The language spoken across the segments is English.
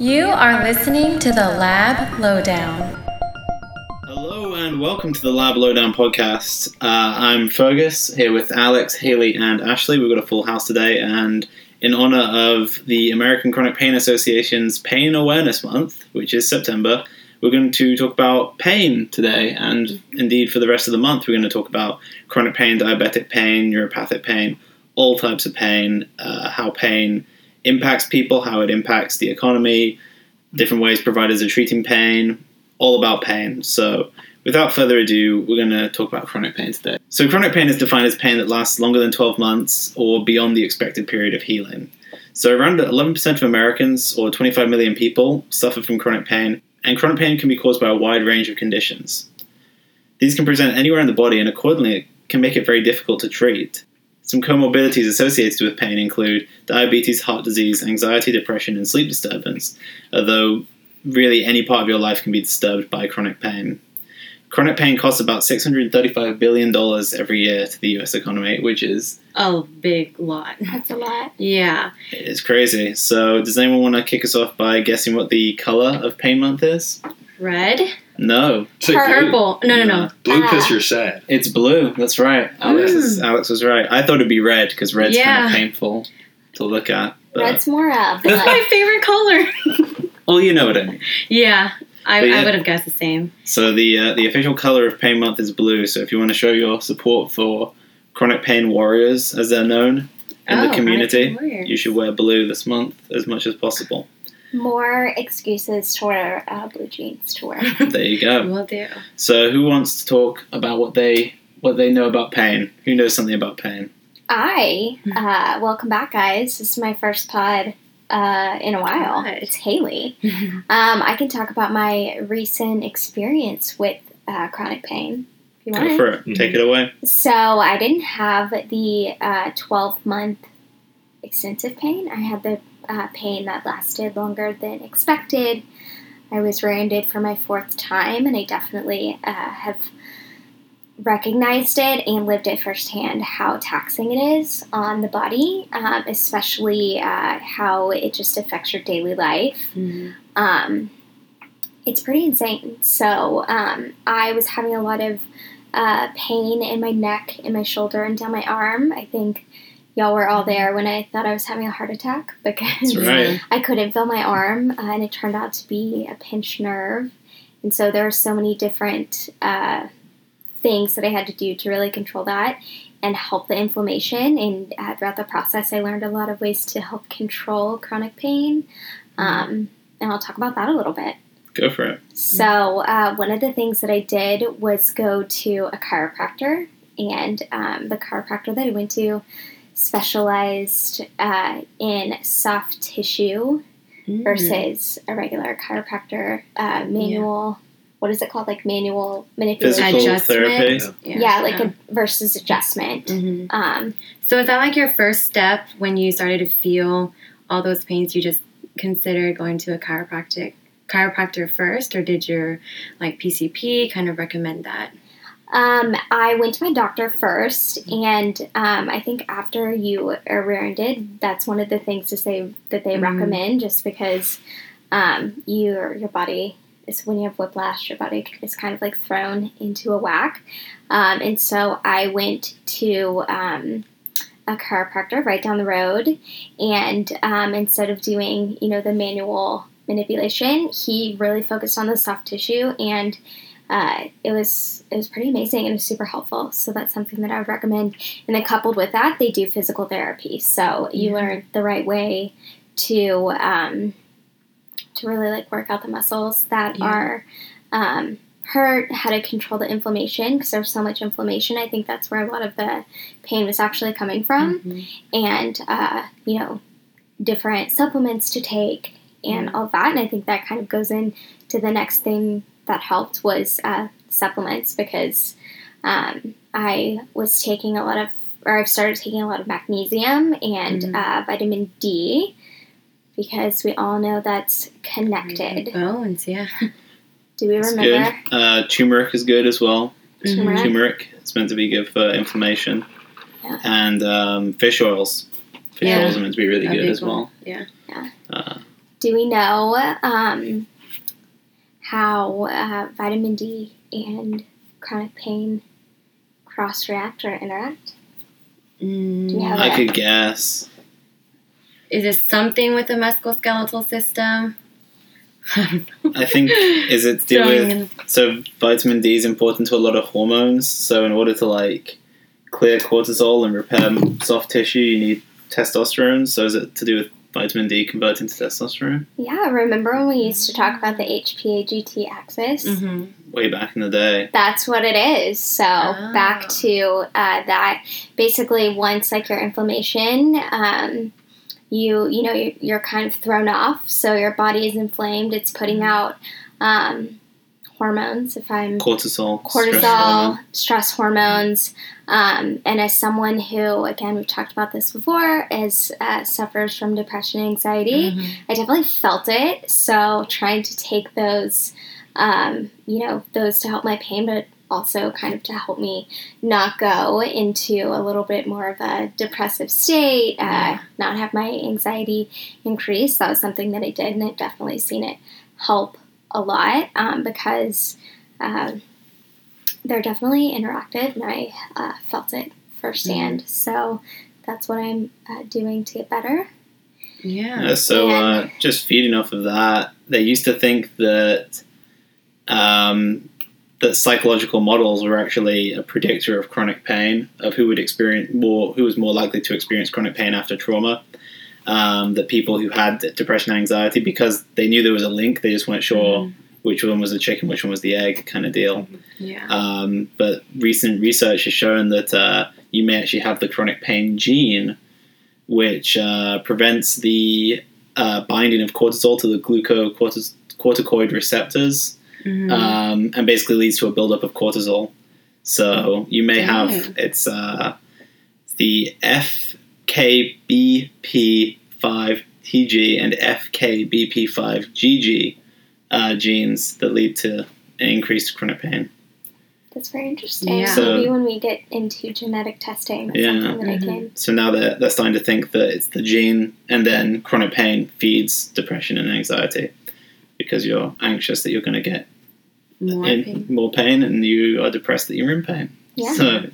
You are listening to the Lab Lowdown. Hello and welcome to the Lab Lowdown podcast. Uh, I'm Fergus here with Alex, Haley, and Ashley. We've got a full house today, and in honor of the American Chronic Pain Association's Pain Awareness Month, which is September, we're going to talk about pain today, and indeed for the rest of the month, we're going to talk about chronic pain, diabetic pain, neuropathic pain, all types of pain, uh, how pain impacts people, how it impacts the economy, different ways providers are treating pain, all about pain. So, without further ado, we're going to talk about chronic pain today. So, chronic pain is defined as pain that lasts longer than 12 months or beyond the expected period of healing. So, around 11% of Americans, or 25 million people, suffer from chronic pain, and chronic pain can be caused by a wide range of conditions. These can present anywhere in the body and accordingly can make it very difficult to treat. Some comorbidities associated with pain include diabetes, heart disease, anxiety, depression, and sleep disturbance, although really any part of your life can be disturbed by chronic pain. Chronic pain costs about $635 billion every year to the US economy, which is a big lot. That's a lot. Yeah. it's crazy. So, does anyone want to kick us off by guessing what the color of Pain Month is? Red? No, Say blue. Purple. No, no, no. Blue because Ah. you're sad. it's blue. That's right. Alex, is, Alex was right. I thought it'd be red because red's kind of painful to look at. But, Red's more uh, That's my favorite color. well, you know what I mean. yeah. I, yeah. I would have guessed the same. So the uh, the official color of Pain Month is blue. So if you want to show your support for chronic pain warriors, as they're known in Oh, the community, you should wear blue this month as much as possible. More excuses to wear uh, blue jeans to wear. There you go. Will do. So who wants to talk about what they what they know about pain? Who knows something about pain? I uh, welcome back, guys. This is my first pod uh, in a while. Good. It's Haley. Um, I can talk about my recent experience with uh, chronic pain. If you Go want. for it. Mhm. Take it away. So I didn't have the uh, 12 month extensive pain. I had the uh, pain that lasted longer than expected. I was rear-ended for my fourth time, and I definitely uh, have recognized it and lived it firsthand how taxing it is on the body, um, especially uh, how it just affects your daily life Mhm. um, it's pretty insane. So um, I was having a lot of uh, pain in my neck, in my shoulder, and down my arm. I think y'all were all there when I thought I was having a heart attack because right. I couldn't feel my arm, uh, and it turned out to be a pinched nerve. And so there were so many different uh, things that I had to do to really control that and help the inflammation. And uh, throughout the process, I learned a lot of ways to help control chronic pain. Um, and I'll talk about that a little bit. Go for it. So, uh, one of the things that I did was go to a chiropractor, and um, the chiropractor that I went to specialized uh, in soft tissue Mm. versus a regular chiropractor uh, manual. What is it called? Like manual manipulation. Physical Adjustment. therapy. Yeah, like a versus adjustment. Mhm. Um, So is that like your first step when you started to feel all those pains? You just considered going to a chiropractic chiropractor first, or did your like PCP kind of recommend that? Um, I went to my doctor first, and um, I think after you are rear-ended, that's one of the things to say that they Mhm. recommend, just because um, your your body is when you have whiplash, your body is kind of like thrown into a whack, um, and so I went to um, a chiropractor right down the road, and um, instead of doing you know the manual manipulation, he really focused on the soft tissue and uh, it was it was pretty amazing and it was super helpful. So that's something that I would recommend. And then coupled with that, they do physical therapy. So you Yeah. learn the right way to um, to really like work out the muscles that Yeah. are um, hurt, how to control the inflammation because there's so much inflammation. I think that's where a lot of the pain was actually coming from Mhm. and uh, you know different supplements to take and all that and i think that kind of goes into the next thing that helped was uh, supplements because um, i was taking a lot of or i've started taking a lot of magnesium and Mhm. uh, vitamin d because we all know that's connected Bones, yeah. do we It's remember good. Uh, turmeric is good as well. Turmeric? Turmeric. It's meant to be good for inflammation. Yeah. And um, fish oils. Fish Yeah. oils are meant to be really A good big as one. well. Yeah. Uh, do we know um, how uh, vitamin D and chronic pain cross react or interact? Do you have I that? could guess. Is it something with the musculoskeletal system? I think is it to do with so vitamin D is important to a lot of hormones. So in order to like clear cortisol and repair soft tissue, you need testosterone. So is it to do with vitamin D converting to testosterone? Yeah, remember when we used to talk about the HPA-GT axis? Mhm. Way back in the day. That's what it is. So Oh. back to uh, that. Basically, once like your inflammation, um, you you know you're, you're kind of thrown off. So your body is inflamed. It's putting out um, hormones. If I'm Cortisol. cortisol, hormone. stress hormones, um, and as someone who, again, we've talked about this before, is uh, suffers from depression and anxiety. Mhm. I definitely felt it. So trying to take those, um, you know, those to help my pain, but also kind of to help me not go into a little bit more of a depressive state, uh, Yeah. not have my anxiety increase. That was something that I did, and I've definitely seen it help a lot um, because um, they're definitely interactive, and I uh, felt it firsthand. So that's what I'm uh, doing to get better. Yeah. Yeah, so uh, just feeding off of that, they used to think that um, that psychological models were actually a predictor of chronic pain, of who would experience more, who was more likely to experience chronic pain after trauma. Um, that people who had depression, and anxiety, because they knew there was a link, they just weren't sure Mhm. which one was the chicken, which one was the egg, kind of deal. Yeah. Um, but recent research has shown that uh, you may actually have the chronic pain gene, which uh, prevents the uh, binding of cortisol to the glucocorticoid receptors, Mhm. um, and basically leads to a buildup of cortisol. So you may have Dang. it's uh, the FKBP5TG and FKBP5GG uh, genes that lead to increased chronic pain. That's very interesting. Yeah. So- Maybe when we get into genetic testing, that's Yeah. something that Mhm. I can. So now they're, they're starting to think that it's the gene, and then chronic pain feeds depression and anxiety because you're anxious that you're going to get More in, pain. more pain, and you are depressed that you're in pain. Yeah, So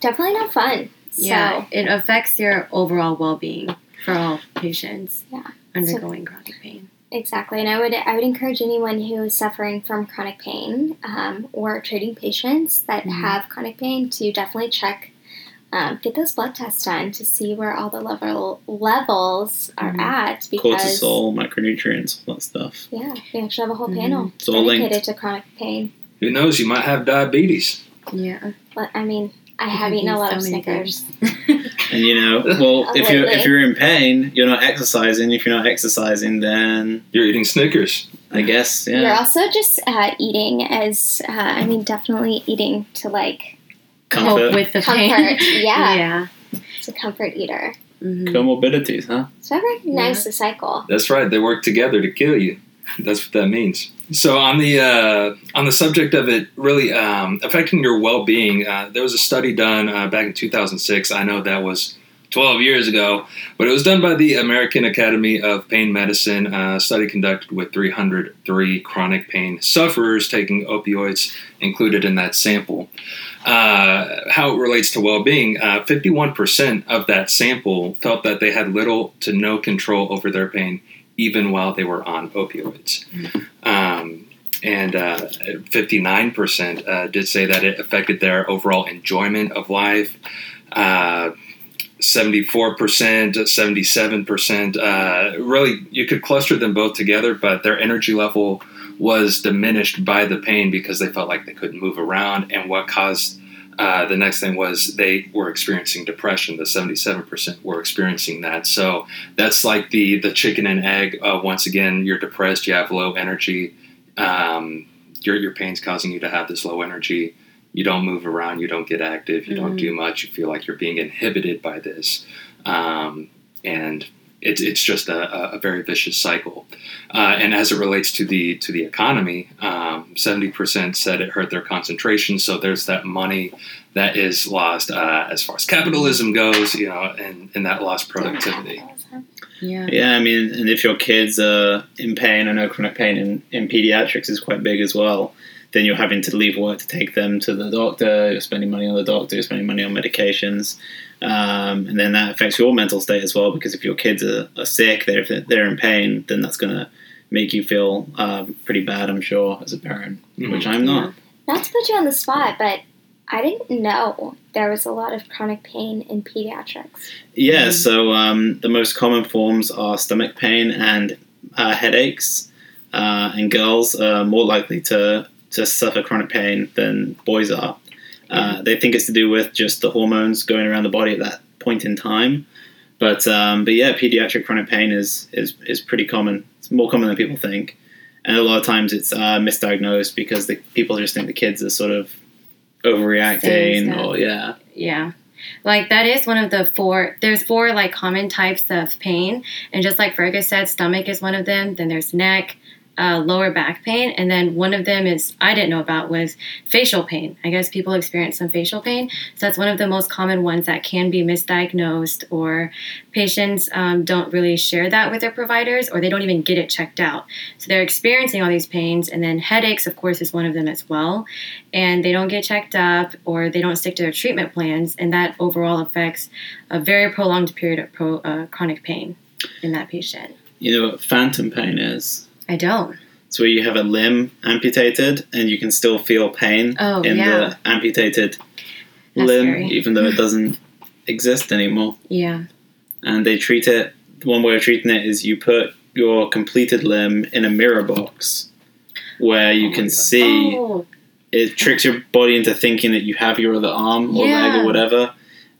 definitely not fun. Yeah. So, It affects your overall well being for all patients Yeah. undergoing chronic pain. exactly. And I would I would encourage anyone who is suffering from chronic pain um, or treating patients that Mhm. have chronic pain to definitely check. Um, get those blood tests done to see where all the level levels are Mhm. at because cortisol, micronutrients, all that stuff. yeah, we actually have a whole Mhm. panel It's all dedicated linked. to chronic pain. Who knows? You might have diabetes. Yeah. But I mean, I have eaten a lot so of Snickers. And you know, well, if you're if you're in pain, you're not exercising. If you're not exercising, then You're eating Snickers. I guess Yeah. You're also just uh, eating as, uh, I mean, definitely eating to like, comfort, Cope with the pain. Yeah. yeah. it's a comfort eater. Mhm. comorbidities, huh? So I recognize the cycle. That's right. They work together to kill you. That's what that means. So on the uh, on the subject of it really um, affecting your well being, uh, there was a study done uh, back in 2006. I know that was 12 years ago, but it was done by the American Academy of Pain Medicine. A study conducted with 303 chronic pain sufferers taking opioids included in that sample. Uh, how it relates to well being, uh, 51% of that sample felt that they had little to no control over their pain even while they were on opioids. Um, and uh, 59% uh, did say that it affected their overall enjoyment of life. Uh, 74%, 77%. Uh, really, you could cluster them both together, but their energy level was diminished by the pain because they felt like they couldn't move around. And what caused uh, the next thing was they were experiencing depression. The 77% were experiencing that. So that's like the, the chicken and egg. Uh, once again, you're depressed, you have low energy, um, your, your pain's causing you to have this low energy. You don't move around, you don't get active, you don't Mhm. do much, you feel like you're being inhibited by this. Um, and it's it's just a, a- a very vicious cycle. Uh, and as it relates to the to the economy, um, seventy percent said it hurt their concentration. So there's that money that is lost uh, as far as capitalism goes, you know, and, and that lost productivity. Yeah. Yeah, I mean, and if your kids are in pain, I know chronic pain in, in pediatrics is quite big as well. Then you're having to leave work to take them to the doctor. You're spending money on the doctor. You're spending money on medications, um, and then that affects your mental state as well. Because if your kids are, are sick, they're they're in pain, then that's gonna make you feel um, pretty bad. I'm sure as a parent, Mhm. which I'm not. Not to put you on the spot, but I didn't know there was a lot of chronic pain in pediatrics. Yeah, Mm. so um, the most common forms are stomach pain and uh, headaches, uh, and girls are more likely to, to suffer chronic pain than boys are. Uh, they think it's to do with just the hormones going around the body at that point in time. But um, but yeah, pediatric chronic pain is, is is pretty common. It's more common than people think, and a lot of times it's uh, misdiagnosed because the people just think the kids are sort of overreacting or yeah. Yeah. Like that is one of the four there's four like common types of pain. And just like Fergus said, stomach is one of them. Then there's neck, uh, lower back pain, and then one of them is I didn't know about was facial pain. I guess people experience some facial pain, so that's one of the most common ones that can be misdiagnosed, or patients um, don't really share that with their providers, or they don't even get it checked out. So they're experiencing all these pains, and then headaches, of course, is one of them as well, and they don't get checked up, or they don't stick to their treatment plans, and that overall affects a very prolonged period of pro, uh, chronic pain in that patient. You know what phantom pain is? I don't. It's where you have a limb amputated and you can still feel pain Oh, in yeah. the amputated That's limb, scary. even though it doesn't exist anymore. Yeah. And they treat it. One way of treating it is you put your completed limb in a mirror box where you Oh can see. Oh, It tricks your body into thinking that you have your other arm or leg or whatever,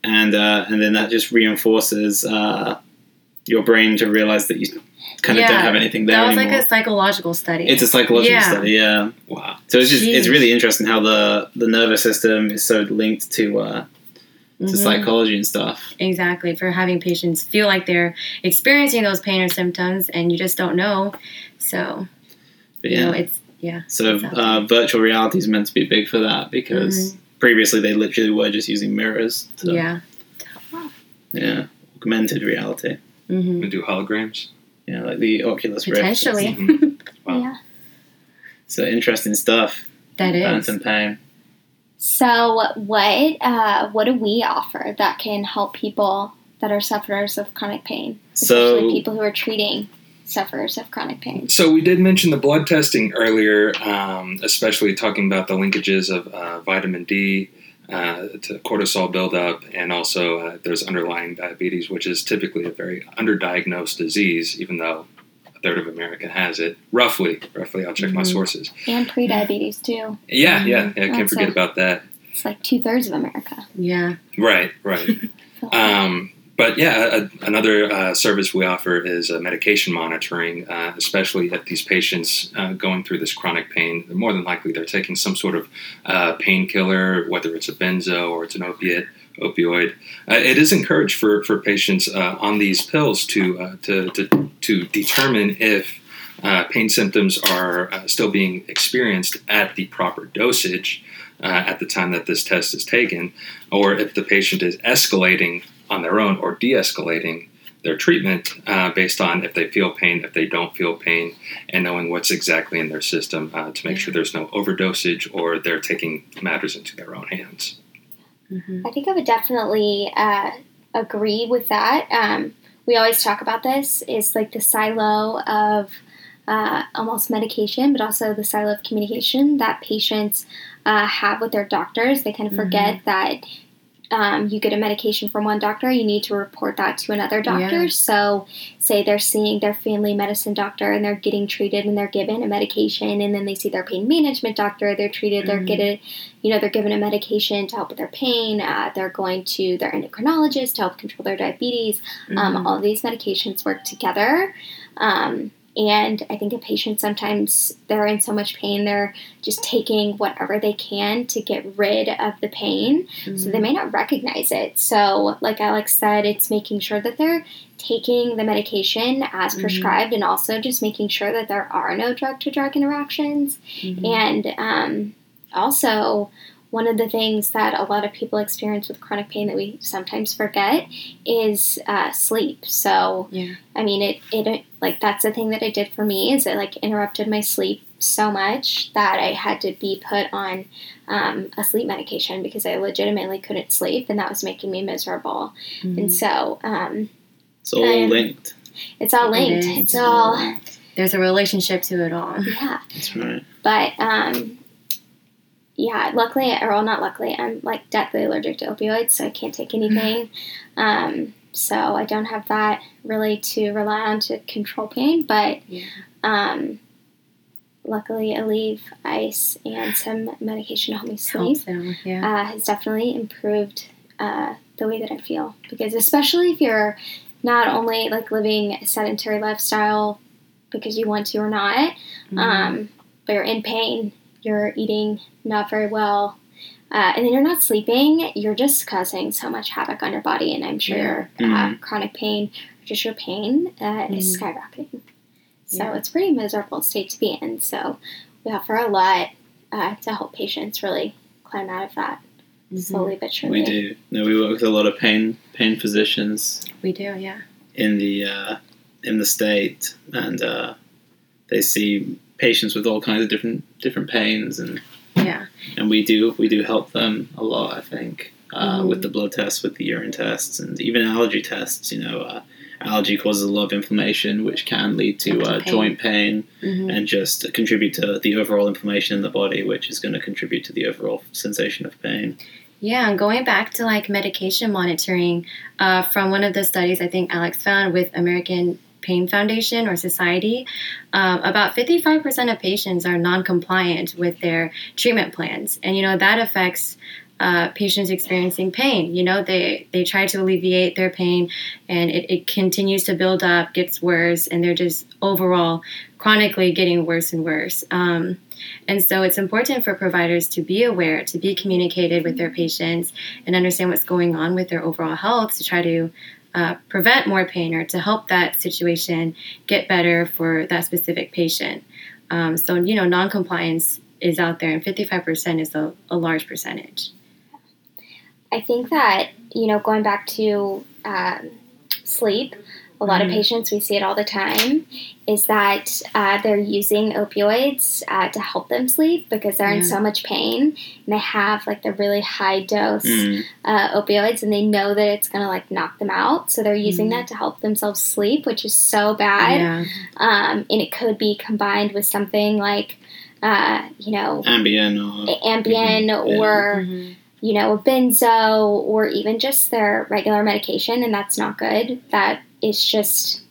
and uh, and then that just reinforces uh, your brain to realize that you kind of don't have anything there that was anymore. like a psychological study. it's a psychological Yeah. study, yeah. Wow. So it's just it's really interesting how the the nervous system is so linked to uh, to Mhm. psychology and stuff. Exactly, for having patients feel like they're experiencing those pain or symptoms and you just don't know. So, But you yeah, know, it's, yeah. so it's uh, virtual reality is meant to be big for that because previously they literally were just using mirrors. To, Yeah. yeah, augmented reality. hmm We do holograms. Yeah, like the Oculus Rift. Potentially. Wow. Yeah. So interesting stuff. That is. Phantom pain. So what uh, what do we offer that can help people that are sufferers of chronic pain, especially So people who are treating sufferers of chronic pain? So we did mention the blood testing earlier, um, especially talking about the linkages of uh, vitamin D uh, to cortisol buildup, and also uh, there's underlying diabetes, which is typically a very underdiagnosed disease, even though a third of America has it. Roughly, roughly. I'll check my Mhm. sources. And prediabetes too. Yeah, yeah, yeah. I can't forget a- about that. It's like two thirds of America. Yeah. Right, right. Um, but yeah, a, another uh, service we offer is uh, medication monitoring, uh, especially if these patients uh, going through this chronic pain. More than likely, they're taking some sort of uh, painkiller, whether it's a benzo or it's an opiate. Opioid. Uh, it is encouraged for for patients uh, on these pills to uh, to, to to determine if uh, pain symptoms are still being experienced at the proper dosage at the time that this test is taken, or if the patient is escalating on their own or de escalating their treatment uh, based on if they feel pain, if they don't feel pain, and knowing what's exactly in their system uh, to make sure there's no overdosage or they're taking matters into their own hands. hmm I think I would definitely uh, agree with that. Um, we always talk about this. It's like the silo of uh, almost medication, but also the silo of communication that patients uh, have with their doctors. They kind of forget that um, you get a medication from one doctor, you need to report that to another doctor. Yeah. So, say they're seeing their family medicine doctor and they're getting treated and they're given a medication, and then they see their pain management doctor, they're treated, they're Mhm. getting, you know, they're given a medication to help with their pain. Uh, they're going to their endocrinologist to help control their diabetes. Um, Mhm. all these medications work together. Um, and I think a patient sometimes they're in so much pain, they're just taking whatever they can to get rid of the pain. So they may not recognize it. So, like Alex said, it's making sure that they're taking the medication as Mhm. prescribed and also just making sure that there are no drug to drug interactions. Mhm. And um, also, one of the things that a lot of people experience with chronic pain that we sometimes forget is uh, sleep. So, Yeah. I mean, it, it like that's the thing that it did for me is it like interrupted my sleep so much that I had to be put on um, a sleep medication because I legitimately couldn't sleep and that was making me miserable. And so um, It's all Um, linked. it's all linked. is. It's all There's a relationship to it all. yeah. That's right. But um, yeah, luckily, or well, not luckily, I'm like deathly allergic to opioids, so I can't take anything. um, so I don't have that really to rely on to control pain. But Yeah. um, luckily, Aleve, ice, and some medication to help me sleep them. Yeah. uh, has definitely improved uh, the way that I feel. Because especially if you're not only like living a sedentary lifestyle because you want to or not, Mhm. um, but you're in pain, you're eating not very well, uh, and then you're not sleeping, you're just causing so much havoc on your body. And I'm sure Yeah. your uh, chronic pain, just your pain, uh, is Mhm. skyrocketing. So Yeah. it's a pretty miserable state to be in. So we offer a lot uh, to help patients really climb out of that Mhm. slowly but surely. We do. No, we work with a lot of pain pain physicians We do. Yeah. in the uh, in the state, and uh, they see patients with all kinds of different different pains, and Yeah. and we do we do help them a lot. I think uh, Mhm. with the blood tests, with the urine tests, and even allergy tests. You know, uh, allergy causes a lot of inflammation, which can lead to uh, pain. joint pain Mhm. and just contribute to the overall inflammation in the body, which is going to contribute to the overall sensation of pain. Yeah, and going back to like medication monitoring, uh, from one of the studies I think Alex found with American Pain Foundation or Society, um, about 55% of patients are non compliant with their treatment plans. And, you know, that affects uh, patients experiencing pain. You know, they, they try to alleviate their pain and it, it continues to build up, gets worse, and they're just overall chronically getting worse and worse. Um, and so it's important for providers to be aware, to be communicated with their patients, and understand what's going on with their overall health to try to uh, prevent more pain or to help that situation get better for that specific patient. Um, so, you know, noncompliance is out there, and 55% is a, a large percentage. I think that, you know, going back to um, sleep, a lot of Mhm. patients, we see it all the time, is that uh, they're using opioids uh, to help them sleep because they're in so much pain and they have like the really high dose Mm. uh, opioids and they know that it's going to like knock them out. So they're using Mhm. that to help themselves sleep, which is so bad. Yeah. Um, and it could be combined with something like, uh, you know, Ambien or Ambien Mhm. Yeah. or Mhm. you know, a benzo or even just their regular medication, and that's not good. That is just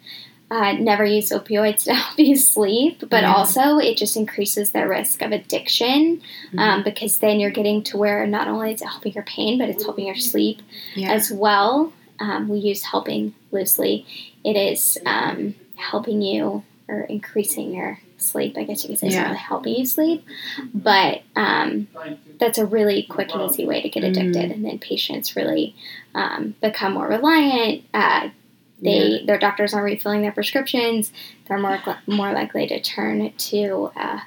uh, never use opioids to help you sleep, but Yeah. also it just increases their risk of addiction Mm-hmm. um, because then you're getting to where not only is it helping your pain, but it's helping your sleep Yeah. as well. Um, we use helping loosely. It is um, helping you or increasing your sleep. I guess you could say it's not really helping you sleep, but um, that's a really quick and easy way to get addicted. And then patients really um, become more reliant. Uh, they their doctors aren't refilling their prescriptions. They're more more likely to turn to uh,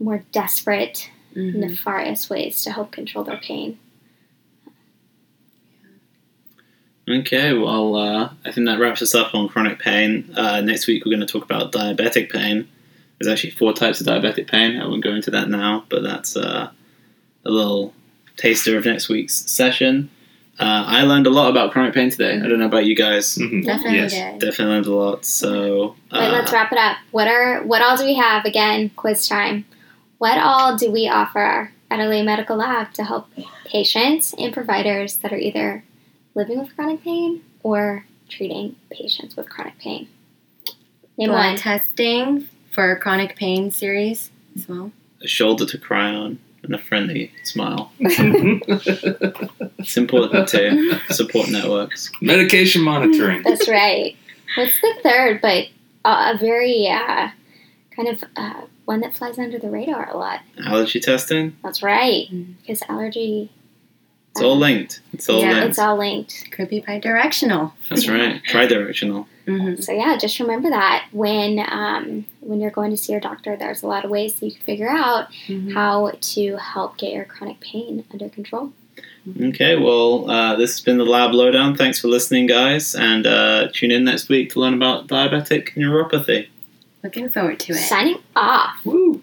more desperate, Mhm. nefarious ways to help control their pain. Okay, well, uh, I think that wraps us up on chronic pain. Uh, next week, we're going to talk about diabetic pain. There's actually four types of diabetic pain. I won't go into that now, but that's uh, a little taster of next week's session. Uh, I learned a lot about chronic pain today. I don't know about you guys. Mhm. Definitely Yes. did. Definitely learned a lot. So, uh, Wait, let's wrap it up. What are what all do we have again? Quiz time. What all do we offer at LA Medical Lab to help patients and providers that are either living with chronic pain or treating patients with chronic pain? Name Blood one. testing for chronic pain series as well. a shoulder to cry on and a friendly smile. It's important to support networks. Medication monitoring. That's right. What's the third? But uh, a very uh, kind of uh, one that flies under the radar a lot. Allergy testing. That's right. Mm. Because allergy. It's all linked. It's all linked. Yeah, linked. It's all linked. Could be bidirectional. That's right. Tridirectional. Hmm So yeah, just remember that when um, when you're going to see your doctor, there's a lot of ways that you can figure out hmm how to help get your chronic pain under control. Okay, well, uh, this has been the Lab Lowdown. Thanks for listening, guys, and uh, tune in next week to learn about diabetic neuropathy. Looking forward to it. Signing off. Woo.